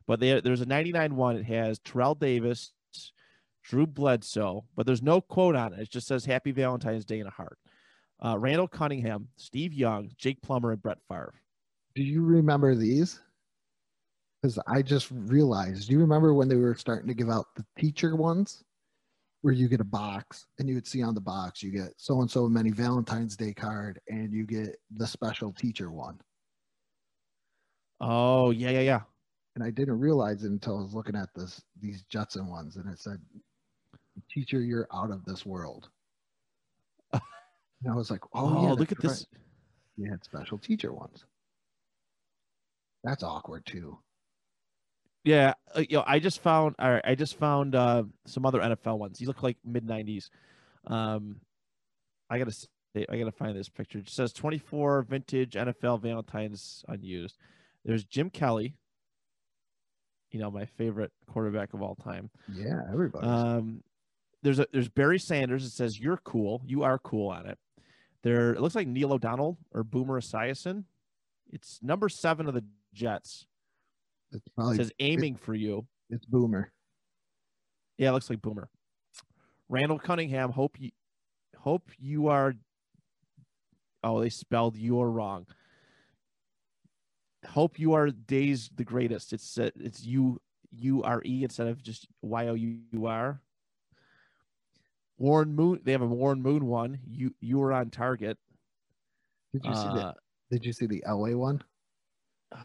But there, there's a 99 one. It has Terrell Davis, Drew Bledsoe, but there's no quote on it. It just says Happy Valentine's Day in a heart. Uh, Randall Cunningham, Steve Young, Jake Plummer, and Brett Favre. Do you remember these? Because I just realized. Do you remember when they were starting to give out the teacher ones, where you get a box and you would see on the box you get so and so many Valentine's Day card and you get the special teacher one. Oh yeah, yeah, yeah. And I didn't realize it until I was looking at this these Jetson ones, and it said, "Teacher, you're out of this world." And I was like, "Oh, Oh, yeah, look at that's this. right. You had special teacher ones. That's awkward too. Yeah, uh, you know, I just found. Right, I just found uh, some other NFL ones. These look like mid '90s. Um, I gotta say, I gotta find this picture. It says 24 vintage NFL Valentines unused. There's Jim Kelly. You know, my favorite quarterback of all time. Yeah, everybody. Um, there's a there's Barry Sanders. It says you're cool. You are cool on it. There, it looks like Neil O'Donnell or Boomer Esiason. It's number seven of the Jets. it's It says aiming for you. it's Boomer. Yeah, it looks like Boomer. Randall Cunningham. Hope you hope you are. Oh, they spelled you are wrong. Hope you are days the greatest. It's uh, it's U U R E instead of just Y O U U R. Warren Moon. They have a Warren Moon one. You you were on target. Did you see the Uh, Did you see the LA one? uh,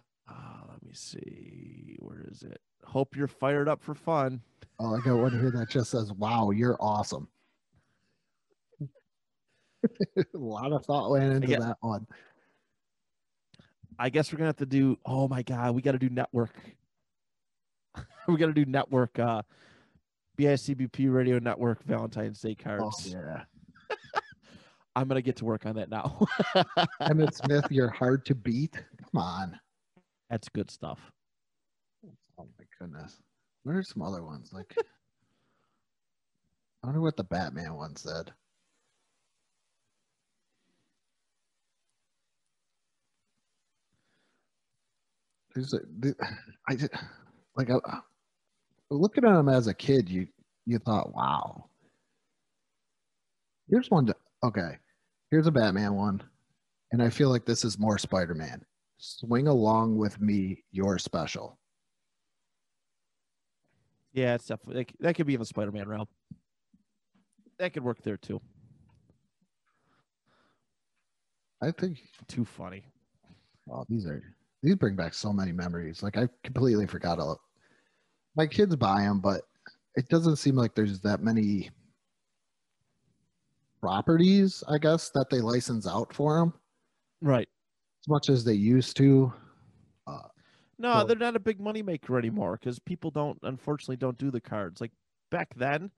let me see. Where is it? Hope you're fired up for fun. Oh, I got one here that just says, "Wow, you're awesome." [laughs] a lot of thought went into get- that one. I guess we're gonna have to do. Oh my god, we got to do network. [laughs] we got to do network. Uh, BICBP Radio Network Valentine's Day Oh, cards. yeah, [laughs] I'm gonna get to work on that now. [laughs] Emmitt Smith, you're hard to beat. Come on. That's good stuff. Oh my goodness. What are some other ones? Like, I wonder what the Batman one said. There's a, I just, like, I, looking at him as a kid, you, you thought, wow. Here's one. To, okay. Here's a Batman one. And I feel like this is more Spider Man. Swing along with me. You're special. Yeah, it's definitely that, that could be in the Spider-Man realm. That could work there too. I think Too funny. oh, these are these bring back so many memories. Like I completely forgot all. My kids buy them, but it doesn't seem like there's that many properties, I guess, that they license out for them Right. as much as they used to. Uh, no, So- they're not a big moneymaker anymore because people don't, unfortunately, don't do the cards. Like back then,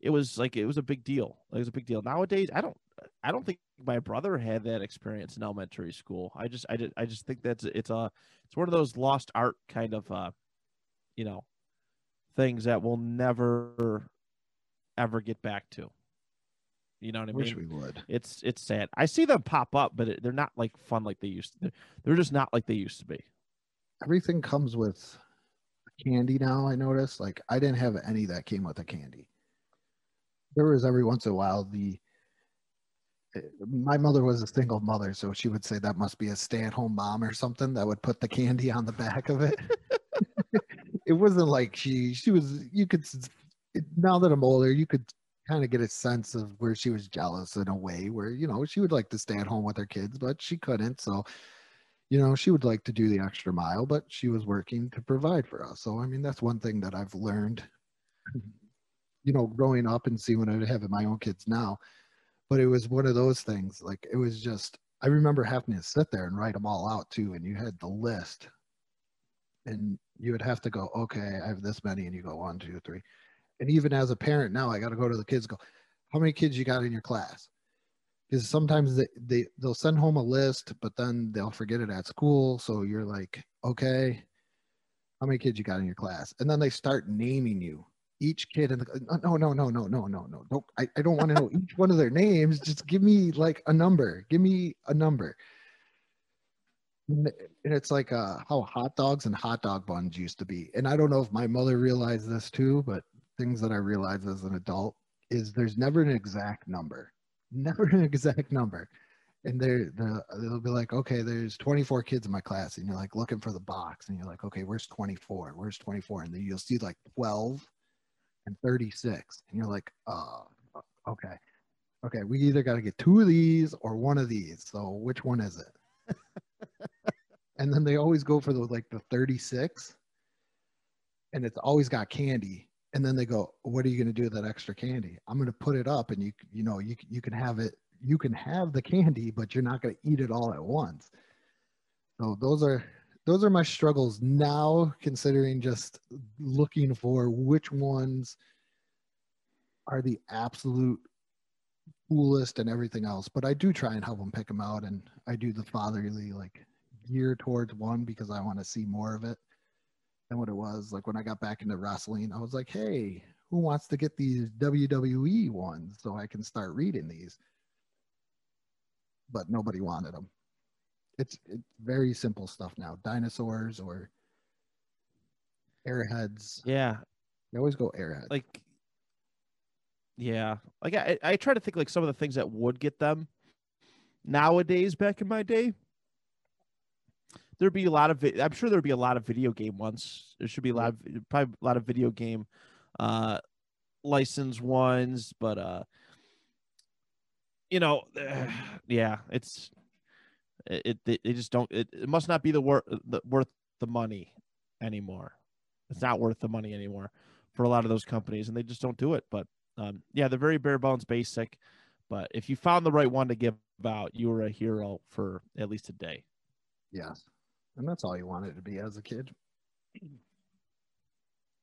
it was like it was a big deal. It was a big deal. Nowadays, I don't, I don't think my brother had that experience in elementary school. I just, I did, I just think that's it's a, it's one of those lost art kind of, uh, you know, things that we'll never, ever get back to. You know what I wish mean? we would. It's it's sad. I see them pop up, but it, they're not like fun like they used to. They're, they're just not like they used to be. Everything comes with candy now. I noticed. Like I didn't have any that came with a candy. There was every once in a while the. My mother was a single mother, so she would say that must be a stay-at-home mom or something that would put the candy on the back of it. [laughs] it wasn't like she she was. You could it, now that I'm older, you could kind of get a sense of where she was jealous in a way, where you know she would like to stay at home with her kids, but she couldn't. So you know, she would like to do the extra mile, but she was working to provide for us. So, I mean, that's one thing that I've learned, [laughs] you know, growing up and seeing what I have in my own kids now. But it was one of those things, like, it was just, I remember having to sit there and write them all out too. And you had the list, and you would have to go, okay, I have this many. And you go, one, two, three. And even as a parent now, I got to go to the kids, go, how many kids you got in your class? because sometimes they, they they'll send home a list but then they'll forget it at school so you're like okay how many kids you got in your class and then they start naming you each kid in the no no no no no no no don't i, I don't want to know [laughs] each one of their names just give me like a number give me a number and it's like uh, how hot dogs and hot dog buns used to be and i don't know if my mother realized this too but things that i realized as an adult is there's never an exact number [laughs] never an exact number. And they're, the they'll be like, okay, there's 24 kids in my class. And you're like looking for the box. And you're like, okay, where's 24? Where's 24? And then you'll see like 12 and 36. And you're like, uh, okay. Okay, we either got to get two of these or one of these. So which one is it? And then they always go for the like the 36. And it's always got candy and then they go what are you going to do with that extra candy i'm going to put it up and you you know you, you can have it you can have the candy but you're not going to eat it all at once so those are those are my struggles now considering just looking for which ones are the absolute coolest and everything else but i do try and help them pick them out and i do the fatherly like gear towards one because i want to see more of it than what it was like when i got back into wrestling i was like hey who wants to get these wwe ones so i can start reading these but nobody wanted them it's it's very simple stuff now. Dinosaurs or airheads. Yeah, They always go airhead. like yeah like I, I try to think like some of the things that would get them nowadays back in my day there'd be a lot of i'm sure there'd be a lot of video game ones. There should be a lot of probably a lot of video game uh license ones but uh you know [sighs] yeah it's it it, they just don't it, it must not be the worth the worth the money anymore. It's not worth the money anymore for a lot of those companies and they just don't do it but um, yeah they're very bare bones basic but if you found the right one to give out you were a hero for at least a day. Yes. And that's all you wanted to be as a kid.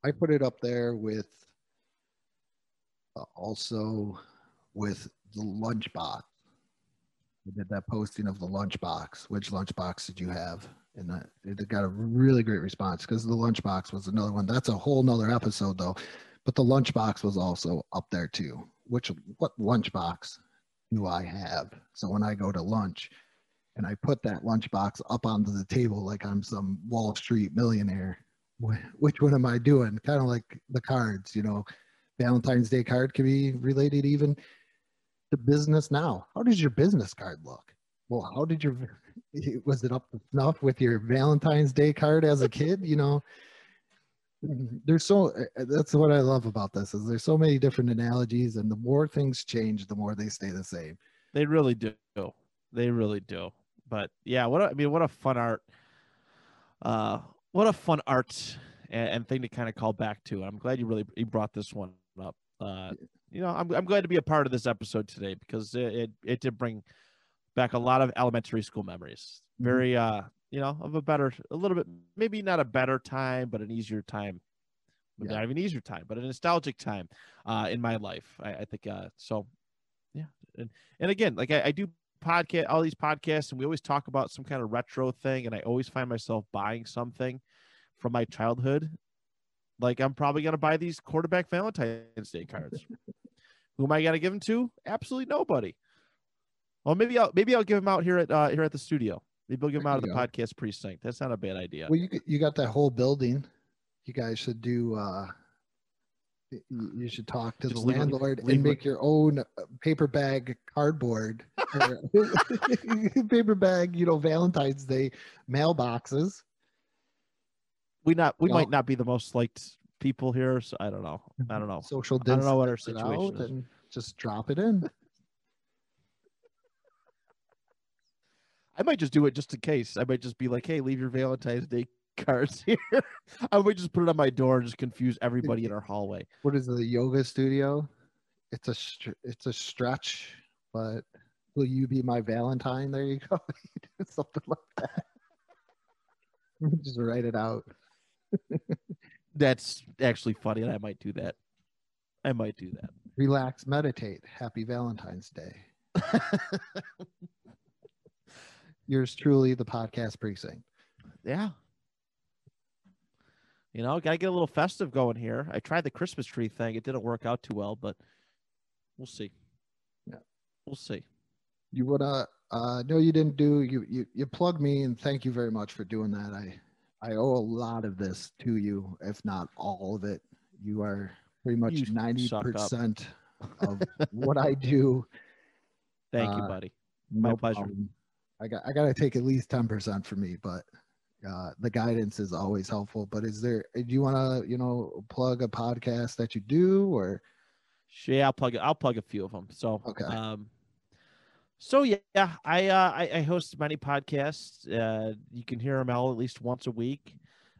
I put it up there with uh, also with the lunchbox. We did that posting of the lunchbox. Which lunchbox did you have? And it got a really great response because the lunchbox was another one. That's a whole nother episode though. But the lunchbox was also up there too. Which what lunchbox do I have? So when I go to lunch and I put that lunchbox up onto the table like I'm some Wall Street millionaire, which one am I doing? Kind of like the cards, you know. Valentine's Day card can be related even to business now. How does your business card look? Well, how did your [laughs] was it up to snuff with your Valentine's Day card as a kid? You know, there's so uh, uh, that's what I love about this is there's so many different analogies, and the more things change, the more they stay the same. they really do they really do but yeah what a, i mean what a fun art uh what a fun art and, and thing to kind of call back to i'm glad you really you brought this one up uh you know i'm, I'm glad to be a part of this episode today because it, it it did bring back a lot of elementary school memories Mhm. very uh you know of a better a little bit maybe not a better time but an easier time maybe Yeah. not even easier time but a nostalgic time uh in my life i, I think uh so yeah and and again like i, I do podcast all these podcasts and we always talk about some kind of retro thing and i always find myself buying something from my childhood. Like i'm probably going to buy these quarterback valentine's day cards. [laughs] Who am i going to give them to? Absolutely nobody. Well maybe i'll maybe i'll give them out here at uh here at the studio. Maybe i'll give them out of the go. podcast precinct. That's not a bad idea. Well, you you got that whole building. You guys should do. uh You should talk to Just the it- landlord and it- make your own uh, paper bag cardboard, [laughs] paper bag. You know, Valentine's Day mailboxes. we not we No. might not be the most liked people here so i don't know i don't know Social i don't know what our situation is and just drop it in. I might just do it just in case. I might just be like, "Hey, leave your Valentine's Day cards [laughs] here." I might just put it on my door and just confuse everybody in our hallway. What is the yoga studio? It's a str- it's a stretch, but will you be my Valentine? There you go. [laughs] Something like that. [laughs] just write it out. [laughs] That's actually funny, and I might do that. I might do that. Relax, meditate. Happy Valentine's Day. Yours truly, the podcast precinct. yeah. You know, gotta get a little festive going here. I tried the Christmas tree thing; it didn't work out too well, but we'll see. Yeah. we'll see. You wanna? Uh, no, you didn't do. You you you plugged me, and thank you very much for doing that. I I owe a lot of this to you, if not all of it. You are pretty much You 90% of what I do. [laughs] Thank you, Uh, buddy. No pleasure. problem. I got I got to take at least ten percent for me, but uh, the guidance is always helpful. But is there? Do you want to you know plug a podcast that you do or? Yeah, I'll plug it. I'll plug a few of them. So Okay. Um, so yeah, I uh, I, I host many podcasts. Uh, you can hear them all at least once a week.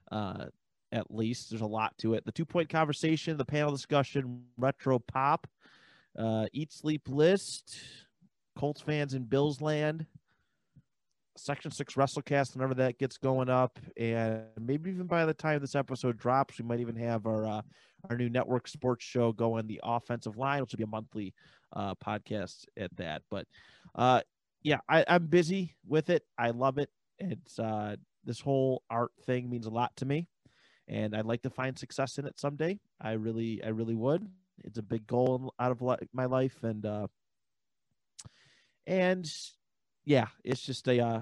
Uh, at least there's a lot to it. The two point conversation, the panel discussion, retro pop, uh, eat sleep list, Colts fans in Bills land. Section Six WrestleCast whenever that gets going up, and maybe even by the time this episode drops, we might even have our uh, our new network sports show going, the Offensive Line, which will be a monthly uh, podcast at that. But uh, yeah, I, I'm busy with it. I love it. It's uh, this whole art thing means a lot to me, and I'd like to find success in it someday. I really, I really would. It's a big goal out of li- my life, and uh, and yeah, it's just a uh,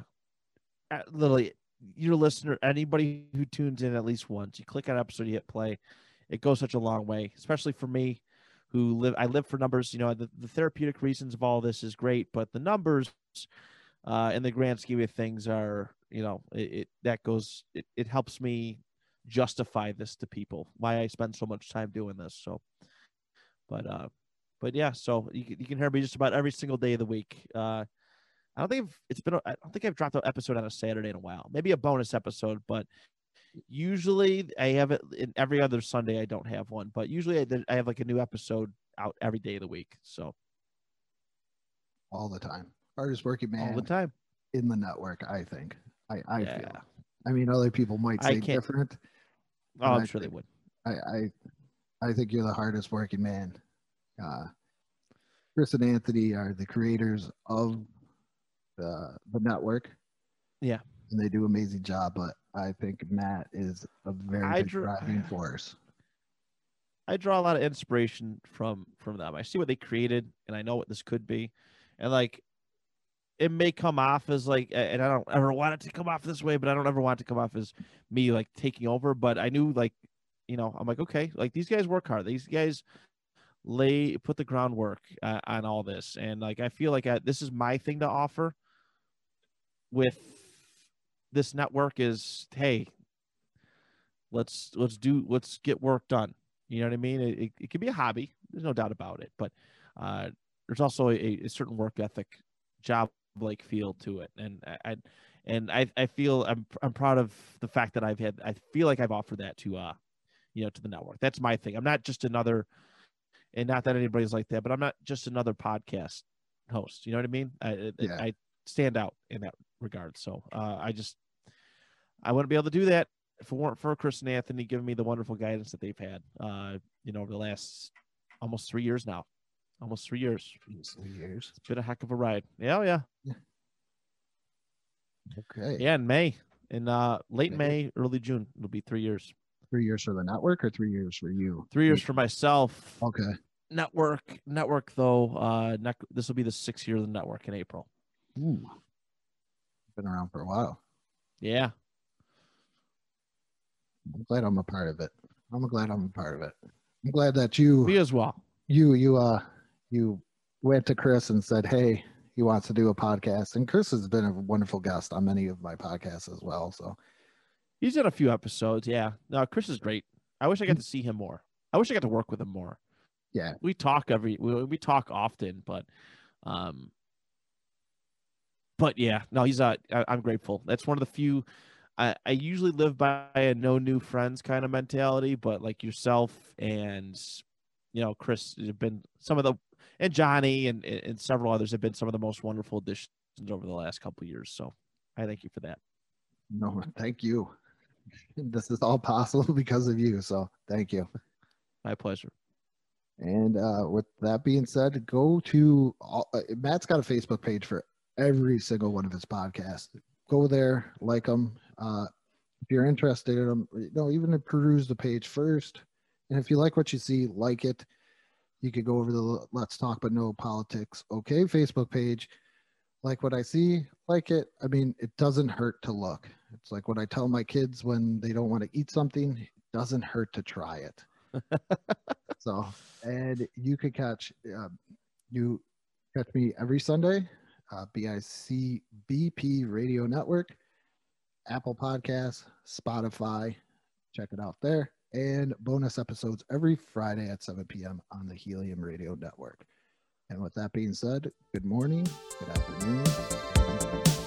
literally your listener, anybody who tunes in at least once, you click on episode, you hit play, it goes such a long way, especially for me who live. I live for numbers. You know, the, the therapeutic reasons of all this is great, but the numbers, uh, in the grand scheme of things, are you know, it, it that goes. It, it helps me justify this to people why I spend so much time doing this. So, but uh, but yeah, so you, you can hear me just about every single day of the week. Uh, I don't think I've, it's been. I don't think I've dropped an episode on a Saturday in a while. Maybe a bonus episode, but usually I have it in every other Sunday. I don't have one, but usually I, I have like a new episode out every day of the week. So all the time, hardest working man all the time in the network. I think. I I yeah. feel. I mean, other people might say different. Oh, I'm I sure they would. I, I I think you're the hardest working man. Uh, Chris and Anthony are the creators of the the network. Yeah. and they do an amazing job. But I think Matt is a very I dr- driving force. I draw a lot of inspiration from from them. I see what they created, and I know what this could be, and like it may come off as like, and I don't ever want it to come off this way, but I don't ever want it to come off as me like taking over. But I knew like, you know, I'm like, okay, like these guys work hard. These guys lay put the groundwork uh, on all this, and like I feel like I, this is my thing to offer with this network is hey let's let's do let's get work done you know what i mean it, it, it can be a hobby there's no doubt about it but uh there's also a, a certain work ethic job like feel to it and i, I and I, I feel I'm I'm proud of the fact that I've had I feel like I've offered that to uh you know to the network. That's my thing. I'm not just another and not that anybody's like that, but I'm not just another podcast host. You know what I mean? I I- Yeah. I stand out in that regard. So uh, I just I wouldn't be able to do that if it weren't for Chris and Anthony giving me the wonderful guidance that they've had. Uh, you know, over the last almost three years now, almost three years. Three Years. It's been a heck of a ride. Yeah, oh, yeah, Okay. yeah. In May, in uh, late May. May, early June, it'll be three years. Three years for the network or three years for you? Three years for myself. Okay. Network, network though. Uh, nec- this will be the sixth year of the network in April. Ooh. Been around for a while. Yeah, I'm glad I'm a part of it. I'm glad I'm a part of it. I'm glad that you me as well. you you uh you went to Chris and said, "Hey, he wants to do a podcast." And Chris has been a wonderful guest on many of my podcasts as well. So He's done a few episodes. Yeah. No, Chris is great. I wish I got to see him more. I wish I got to work with him more. Yeah. We talk every we, we talk often, but um but yeah, no, he's uh I, I'm grateful. That's one of the few I, I usually live by a no new friends kind of mentality, but like yourself and you know, Chris have been some of the and Johnny and and several others have been some of the most wonderful additions over the last couple of years. So I thank you for that. no, thank you. [laughs] This is all possible [laughs] because of you. So thank you. My pleasure. And uh, with that being said, go to all, uh, Matt's got a Facebook page for every single one of his podcasts. Go there, like them. Uh, if you're interested in them, you know, even peruse the page first. And if you like what you see, like it. You could go over to the Let's Talk But No Politics Okay Facebook page. Like what I see, like it. I mean, it doesn't hurt to look. It's like what I tell my kids when they don't want to eat something, it doesn't hurt to try it. [laughs] so, and you could catch uh, you catch me every Sunday, uh, BIC BP Radio Network, Apple Podcasts, Spotify. Check it out there, and bonus episodes every Friday at 7 p.m. on the Helium Radio Network. And with that being said, good morning, good afternoon.